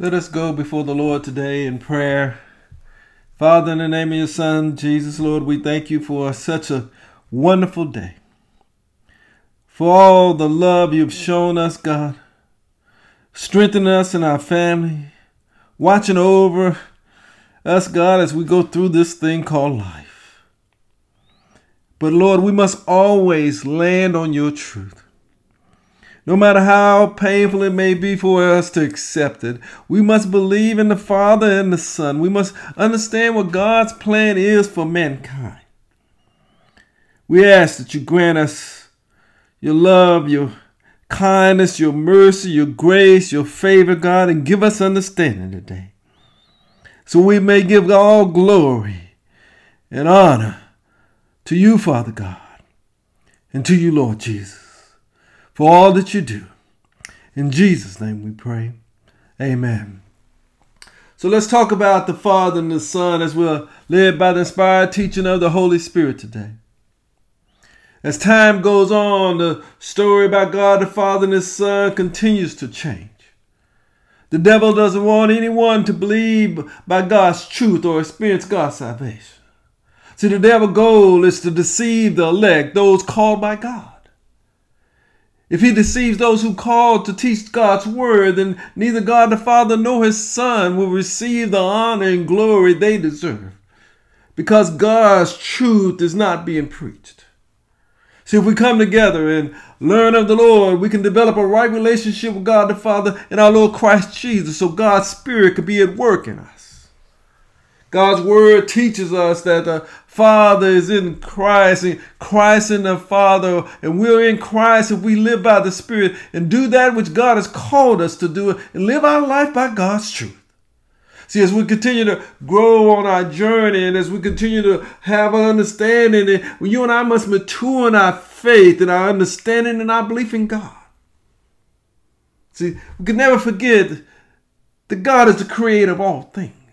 Let us go before the Lord today in prayer. Father, in the name of your Son, Jesus, Lord, we thank you for such a wonderful day. For all the love you've shown us, God, strengthening us in our family, watching over us, God, as we go through this thing called life. But Lord, we must always land on your truth. No matter how painful it may be for us to accept it, we must believe in the Father and the Son. We must understand what God's plan is for mankind. We ask that you grant us your love, your kindness, your mercy, your grace, your favor, God, and give us understanding today. So we may give all glory and honor to you, Father God, and to you, Lord Jesus for all that you do. In Jesus' name we pray. Amen. So let's talk about the Father and the Son as we're led by the inspired teaching of the Holy Spirit today. As time goes on, the story about God the Father and His Son continues to change. The devil doesn't want anyone to believe by God's truth or experience God's salvation. See, the devil's goal is to deceive the elect, those called by God. If he deceives those who call to teach God's word, then neither God the Father nor his Son will receive the honor and glory they deserve because God's truth is not being preached. See, if we come together and learn of the Lord, we can develop a right relationship with God the Father and our Lord Christ Jesus so God's Spirit could be at work in us. God's word teaches us that the Father is in Christ and Christ in the Father, and we're in Christ if we live by the Spirit and do that which God has called us to do and live our life by God's truth. See, as we continue to grow on our journey and as we continue to have an understanding, and you and I must mature in our faith and our understanding and our belief in God. See, we can never forget that God is the creator of all things.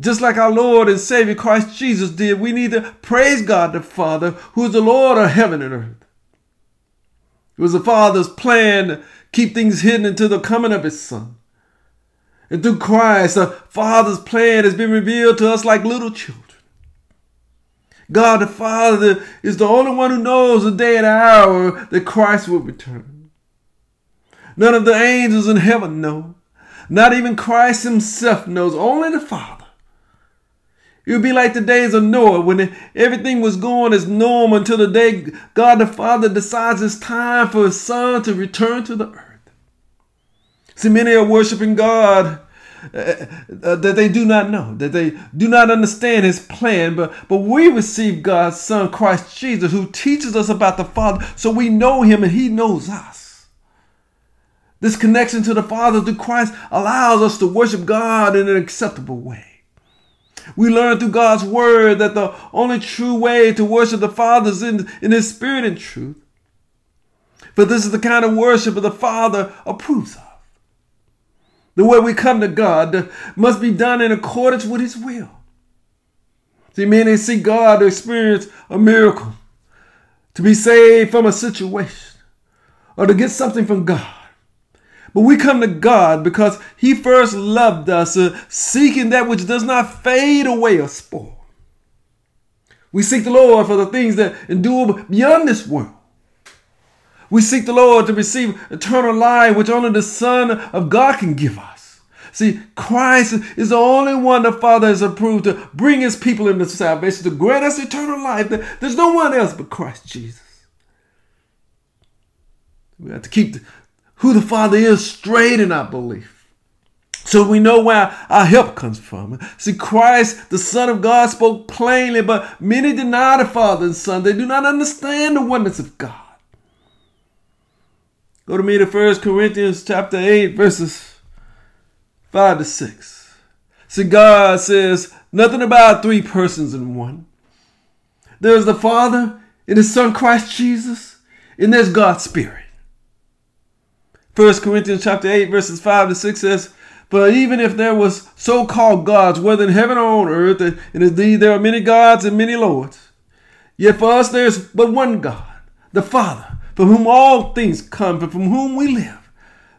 Just like our Lord and Savior Christ Jesus did, we need to praise God the Father, who is the Lord of heaven and earth. It was the Father's plan to keep things hidden until the coming of His Son. And through Christ, the Father's plan has been revealed to us like little children. God the Father is the only one who knows the day and hour that Christ will return. None of the angels in heaven know. Not even Christ himself knows. Only the Father. It would be like the days of Noah when everything was going as normal until the day God the Father decides it's time for his son to return to the earth. See, many are worshiping God uh, uh, that they do not know, that they do not understand his plan, but, but we receive God's son, Christ Jesus, who teaches us about the Father so we know him and he knows us. This connection to the Father through Christ allows us to worship God in an acceptable way. We learn through God's word that the only true way to worship the Father is in, in His Spirit and truth. For this is the kind of worship that the Father approves of. The way we come to God must be done in accordance with His will. See, many see God to experience a miracle, to be saved from a situation, or to get something from God. But we come to God because He first loved us, uh, seeking that which does not fade away or spoil. We seek the Lord for the things that endure beyond this world. We seek the Lord to receive eternal life, which only the Son of God can give us. See, Christ is the only one the Father has approved to bring his people into salvation, to grant us eternal life. There's no one else but Christ Jesus. We have to keep who the Father is straight in our belief. So we know where our help comes from. See, Christ, the Son of God, spoke plainly, but many deny the Father and Son. They do not understand the oneness of God. Go to me to 1 Corinthians chapter 8, verses 5 to 6. See, God says nothing about three persons in one. There's the Father and His Son Christ Jesus, and there's God's Spirit. 1 Corinthians chapter 8, verses 5 to 6 says, But even if there was so-called gods, whether in heaven or on earth, and indeed there are many gods and many lords, yet for us there's but one God, the Father, from whom all things come, and from whom we live.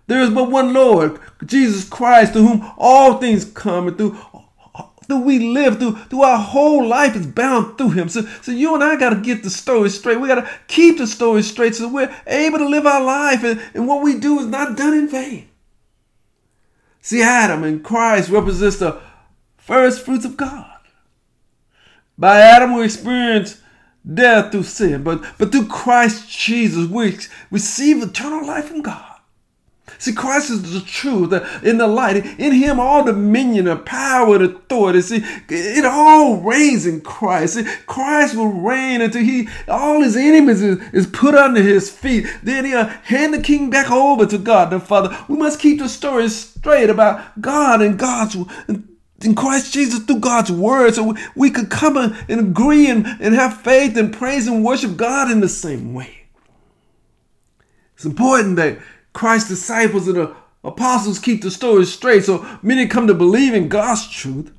There is but one Lord, Jesus Christ, to whom all things come and through through we live through through our whole life is bound through him. So so you and I gotta get the story straight. We gotta keep the story straight so we're able to live our life and, and what we do is not done in vain. See, Adam and Christ represents the first fruits of God. By Adam we experience death through sin, but but through Christ Jesus we receive eternal life from God. See, Christ is the truth in the light. In Him, all dominion and power and authority. See, it all reigns in Christ. See, Christ will reign until He, all His enemies is, is put under His feet. Then He'll hand the king back over to God the Father. We must keep the story straight about God and God's in Christ Jesus through God's word so we, we could come and agree and, and have faith and praise and worship God in the same way. It's important that Christ's disciples and the apostles keep the story straight so many come to believe in God's truth.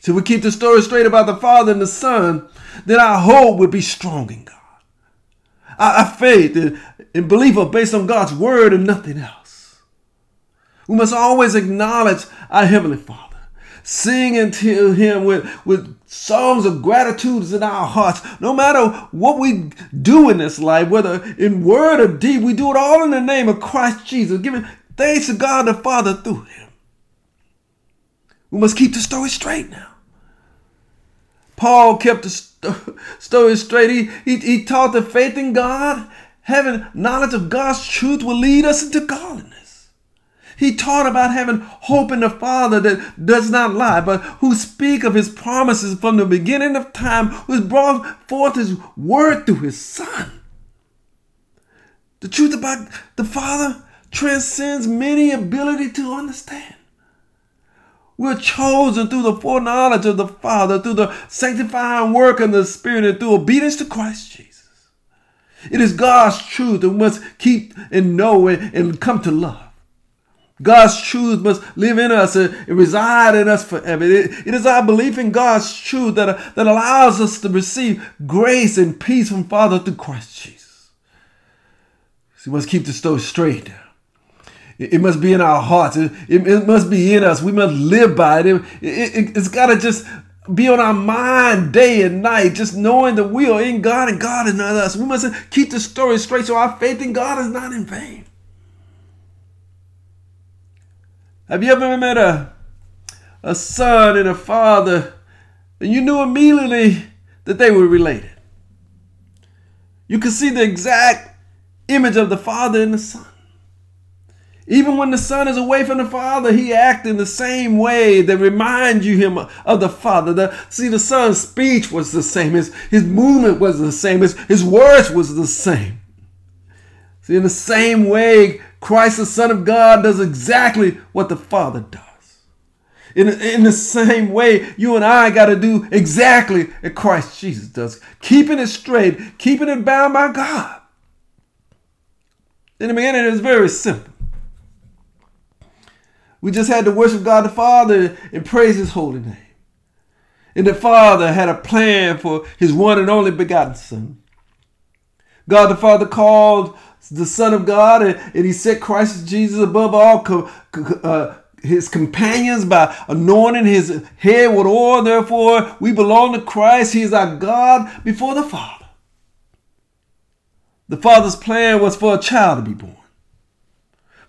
So we keep the story straight about the Father and the Son, then our hope would be strong in God. Our, faith and, belief are based on God's word and nothing else. We must always acknowledge our Heavenly Father sing unto him with, with songs of gratitude in our hearts. No matter what we do in this life, whether in word or deed, we do it all in the name of Christ Jesus, giving thanks to God the Father through him. We must keep the story straight now. Paul kept the story straight. He, he, he taught that faith in God, having knowledge of God's truth, will lead us into godliness. He taught about having hope in the Father that does not lie, but who speak of his promises from the beginning of time, who has brought forth his word through his Son. The truth about the Father transcends many ability to understand. We're chosen through the foreknowledge of the Father, through the sanctifying work of the Spirit, and through obedience to Christ Jesus. It is God's truth that must keep and know and, and come to love. God's truth must live in us and reside in us forever. It, it is our belief in God's truth that, that allows us to receive grace and peace from Father through Christ Jesus. So we must keep the story straight. It, it must be in our hearts. It, it, it, must be in us. We must live by it. it it's got to just be on our mind day and night, just knowing that we are in God and God is not us. We must keep the story straight so our faith in God is not in vain. Have you ever met a, a son and a father and you knew immediately that they were related? You could see the exact image of the father and the son. Even when the son is away from the father, he acts in the same way that reminds you him of the father. The, see, the son's speech was the same. His, his movement was the same. His, his words was the same. See, in the same way, Christ, the Son of God, does exactly what the Father does. In, in the same way, you and I got to do exactly what Christ Jesus does. Keeping it straight, keeping it bound by God. In the beginning, it's very simple. We just had to worship God the Father and praise His holy name. And the Father had a plan for His one and only begotten Son. God the Father called the Son of God, and, and he set Christ Jesus above all co- uh, his companions by anointing his head with oil. Therefore, we belong to Christ. He is our God before the Father. The Father's plan was for a child to be born,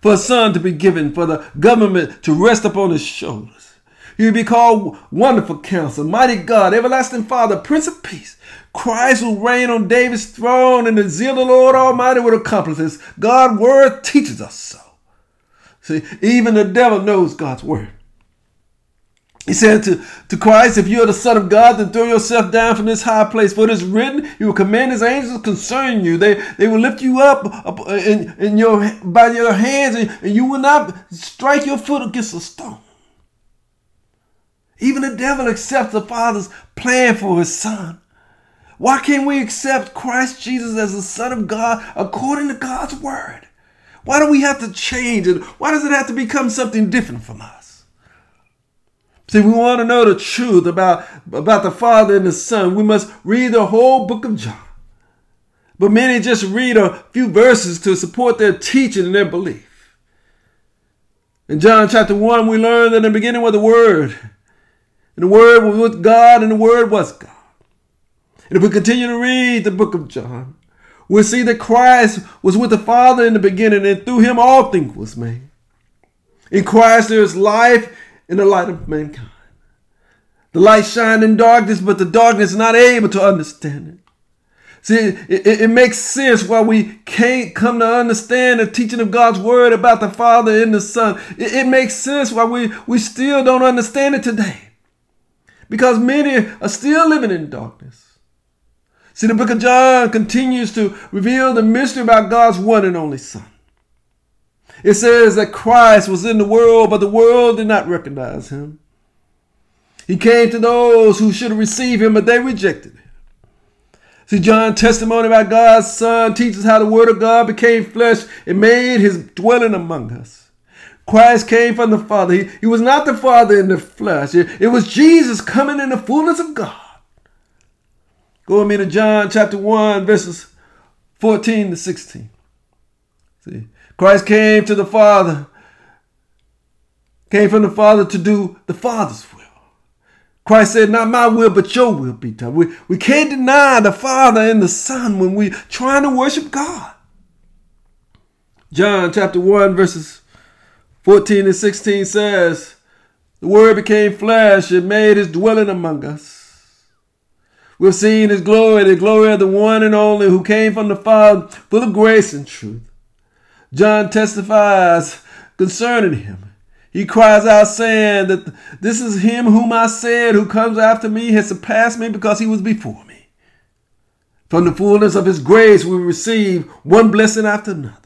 for a son to be given, for the government to rest upon his shoulders. He would be called Wonderful Counselor, Mighty God, Everlasting Father, Prince of Peace. Christ will reign on David's throne, and the zeal of the Lord Almighty will accomplish this. God's word teaches us so. See, even the devil knows God's word. He said to, to Christ, If you are the Son of God, then throw yourself down from this high place. For it is written, He will command His angels concerning you. They, they will lift you up, up uh, in, in your, by your hands, and, and you will not strike your foot against a stone. Even the devil accepts the Father's plan for His Son. Why can't we accept Christ Jesus as the Son of God according to God's Word? Why do we have to change it? Why does it have to become something different from us? See, we want to know the truth about, about the Father and the Son. We must read the whole book of John. But many just read a few verses to support their teaching and their belief. In John chapter 1, we learn that in the beginning was the Word. And the Word was with God, and the Word was God. And if we continue to read the book of John, we'll see that Christ was with the Father in the beginning, and through him all things was made. In Christ there is life in the light of mankind. The light shined in darkness, but the darkness is not able to understand it. See, it, it, it, makes sense why we can't come to understand the teaching of God's word about the Father and the Son. It, it makes sense why we, we still don't understand it today. Because many are still living in darkness. See, the book of John continues to reveal the mystery about God's one and only Son. It says that Christ was in the world, but the world did not recognize him. He came to those who should have received him, but they rejected him. See, John's testimony about God's Son teaches how the Word of God became flesh and made his dwelling among us. Christ came from the Father. He, he was not the Father in the flesh. It, it was Jesus coming in the fullness of God. Go with me to John chapter 1, verses 14 to 16. See, Christ came to the Father, came from the Father to do the Father's will. Christ said, Not my will, but your will be done. We, we can't deny the Father and the Son when we're trying to worship God. John chapter 1, verses 14 and 16 says, The Word became flesh and made his dwelling among us. We've seen his glory, the glory of the one and only who came from the Father, full of grace and truth. John testifies concerning him. He cries out, saying that this is him whom I said, who comes after me has surpassed me because he was before me. From the fullness of his grace, we receive one blessing after another.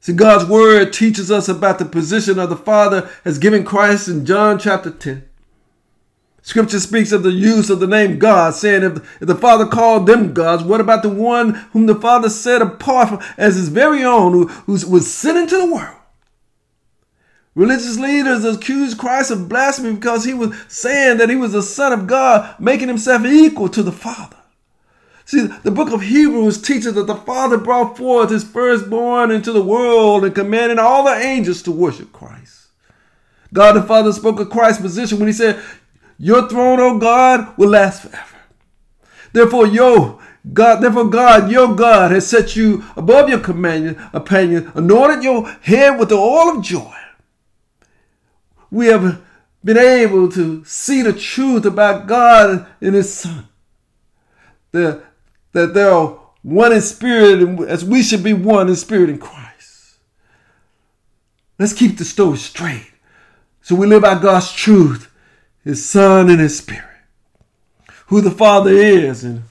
See, God's word teaches us about the position of the Father as given Christ in John chapter 10. Scripture speaks of the use of the name God, saying, if, if the Father called them gods, what about the one whom the Father set apart from, as his very own, who, who was sent into the world? Religious leaders accused Christ of blasphemy because he was saying that he was the Son of God, making himself equal to the Father. See, the book of Hebrews teaches that the Father brought forth his firstborn into the world and commanded all the angels to worship Christ. God the Father spoke of Christ's position when he said, Your throne, O God, will last forever. Therefore, yo, God, therefore, God, your God, has set you above your companion, opinion, anointed your head with the oil of joy we have been able to see the truth about God and His Son. That, that they are one in spirit as we should be one in spirit in Christ. Let's keep the story straight. So we live by God's truth, His Son and His Spirit. Who the Father is and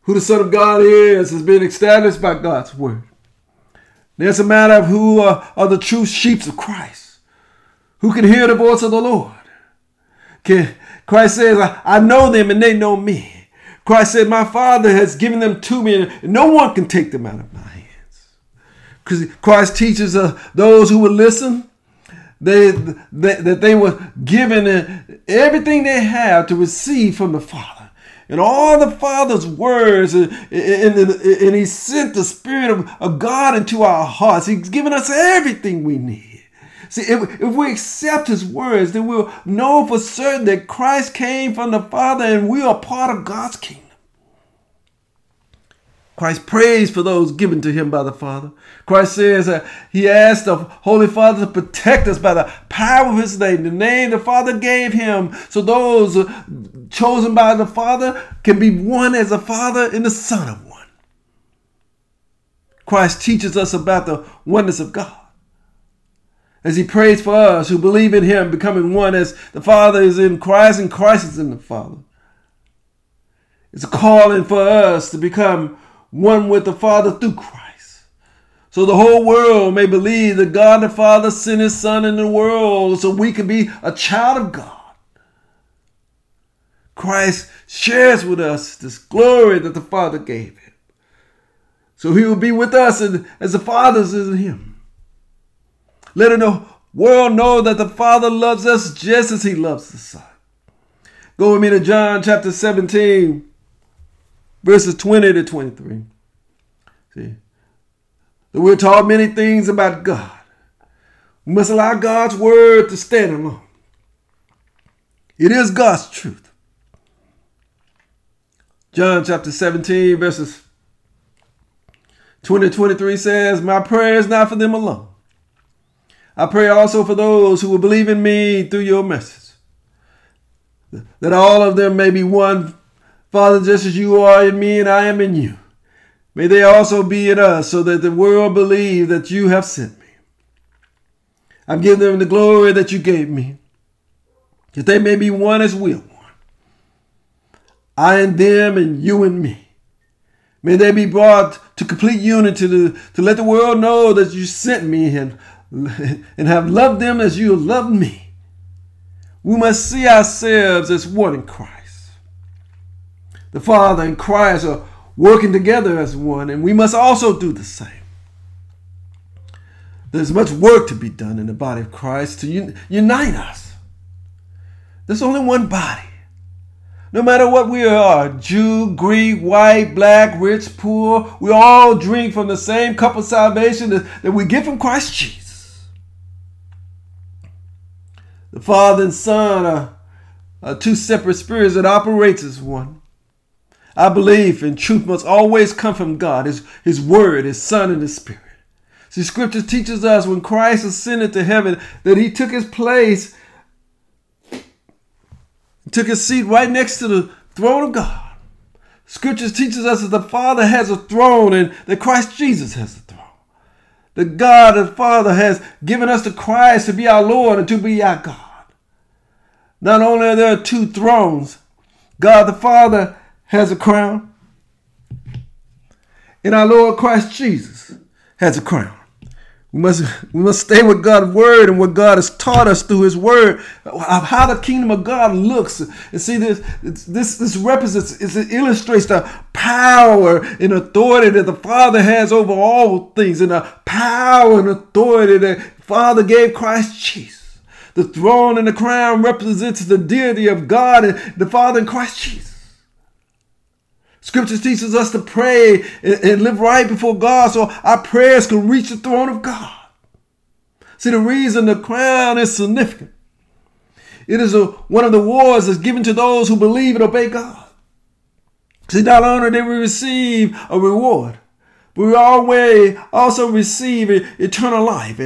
who the Son of God is has been established by God's Word. There's a matter of who are, are the true sheep of Christ who can hear the voice of the Lord. Can, Christ says, I, I know them and they know me. Christ said, My Father has given them to me, and no one can take them out of my hands. Christ teaches uh, those who will listen they, they, that they were given everything they have to receive from the Father. And all the Father's words, and, and, and He sent the Spirit of, of God into our hearts. He's given us everything we need. See, if, if we accept his words, then we'll know for certain that Christ came from the Father and we are part of God's kingdom. Christ prays for those given to him by the Father. Christ says that he asked the Holy Father to protect us by the power of his name, the name the Father gave him, so those chosen by the Father can be one as the Father and the Son of one. Christ teaches us about the oneness of God as he prays for us who believe in him, becoming one as the Father is in Christ and Christ is in the Father. It's a calling for us to become one with the Father through Christ. So the whole world may believe that God the Father sent his Son in the world so we can be a child of God. Christ shares with us this glory that the Father gave him. So he will be with us and, as the Father is in him. Let the world know that the Father loves us just as he loves the Son. Go with me to John chapter 17, verses 20 to 23. See, that we're taught many things about God. We must allow God's word to stand alone. It is God's truth. John chapter 17, verses 20 23 says, My prayer is not for them alone. I pray also for those who will believe in me through your message, that all of them may be one, Father, just as you are in me and I am in you. May they also be in us, so that the world believe that you have sent me. I've given them the glory that you gave me, that they may be one as we are one. I and them, and you and me. May they be brought to complete unity to, to let the world know that you sent me and, and have loved them as you loved me. We must see ourselves as one in Christ. The Father and Christ are working together as one, and we must also do the same. There's much work to be done in the body of Christ to un- unite us. There's only one body. No matter what we are Jew, Greek, white, black, rich, poor we all drink from the same cup of salvation that, we get from Christ Jesus. The Father and Son are, are two separate spirits that operates as one. Our believe in truth must always come from God, His, His Word, His Son, and His Spirit. See, Scripture teaches us when Christ ascended to heaven that He took His place, took His seat right next to the throne of God. Scripture teaches us that the Father has a throne and that Christ Jesus has a throne. The God the Father has given us the Christ to be our Lord and to be our God. Not only are there two thrones, God the Father has a crown, and our Lord Christ Jesus has a crown. We must, we must stay with God's word and what God has taught us through his word of how the kingdom of God looks. And see, this this this represents it illustrates the power and authority that the Father has over all things, and the power and authority that Father gave Christ Jesus. The throne and the crown represents the deity of God and the Father in Christ Jesus. Scripture teaches us to pray and, and live right before God so our prayers can reach the throne of God. See, the reason the crown is significant. It is a, one of the awards that's given to those who believe and obey God. See, not only did we receive a reward, we always also receive eternal life.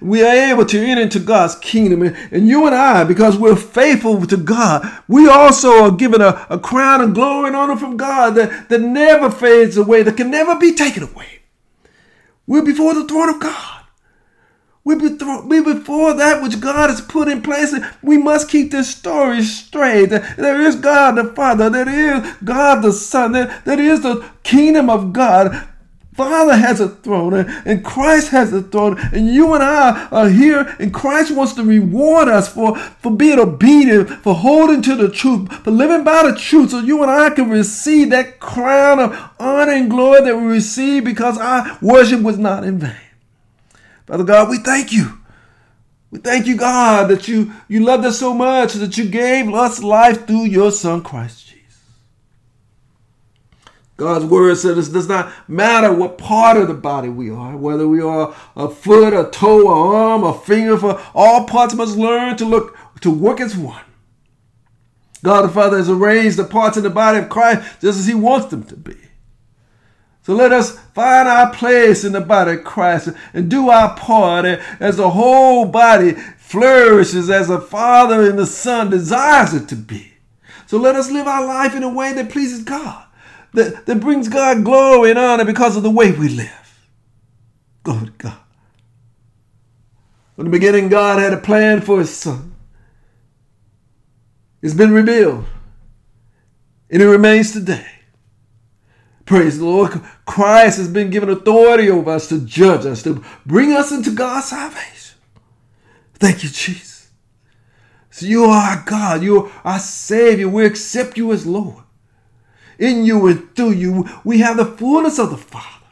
We are able to enter into God's kingdom. And you and I, because we're faithful to God, we also are given a, a crown of glory and honor from God that, that never fades away, that can never be taken away. We're before the throne of God. we're before that which God has put in place. We must keep this story straight. There is God the Father. There is God the Son. There, there is the kingdom of God. Father has a throne and Christ has a throne and you and I are here and Christ wants to reward us for, for being obedient, for holding to the truth, for living by the truth so you and I can receive that crown of honor and glory that we receive because our worship was not in vain. Father God, we thank you. We thank you, God, that you, you loved us so much that you gave us life through your son Christ God's word says it does not matter what part of the body we are, whether we are a foot, a toe, a arm, a finger, for all parts must learn to look to work as one. God the Father has arranged the parts of the body of Christ just as He wants them to be. So let us find our place in the body of Christ and do our part as the whole body flourishes as the Father and the Son desires it to be. So let us live our life in a way that pleases God that, that brings God glory and honor because of the way we live. Glory to God. From the beginning, God had a plan for his son. It's been revealed. And it remains today. Praise the Lord. Christ has been given authority over us to judge us, to bring us into God's salvation. Thank you, Jesus. So you are our God. You are our Savior. We accept you as Lord in you and through you, we have the fullness of the Father.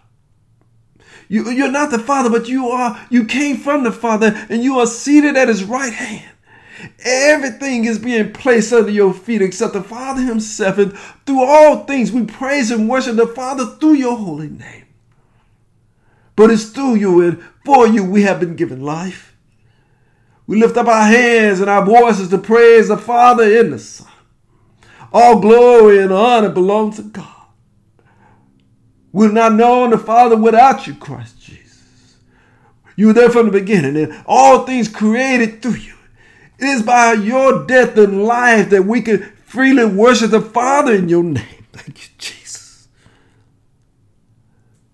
You, you're not the Father, but you are, you came from the Father and you are seated at his right hand. Everything is being placed under your feet except the Father Himself. And through all things, we praise and worship the Father through your holy name. But it's through you and for you we have been given life. We lift up our hands and our voices to praise the Father and the Son. All glory and honor belongs to God. We've not known the Father without you, Christ Jesus. You were there from the beginning, and all things created through you. It is by your death and life that we can freely worship the Father in your name. Thank you, Jesus.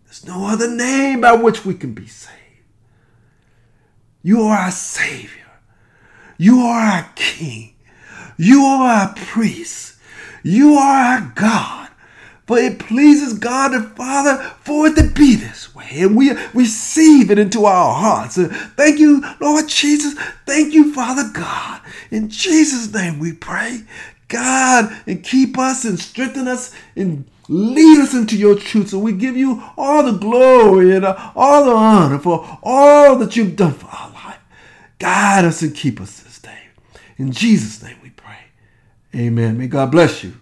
There's no other name by which we can be saved. You are our Savior. You are our King. You are our priest. You are our God. For it pleases God the Father for it to be this way. And we receive it into our hearts. And thank you, Lord Jesus. Thank you, Father God. In Jesus' name we pray. God, and keep us and strengthen us and lead us into your truth. So we give you all the glory and uh, all the honor for all that you've done for our life. Guide us and keep us this day. In Jesus' name we pray. Amen. May God bless you.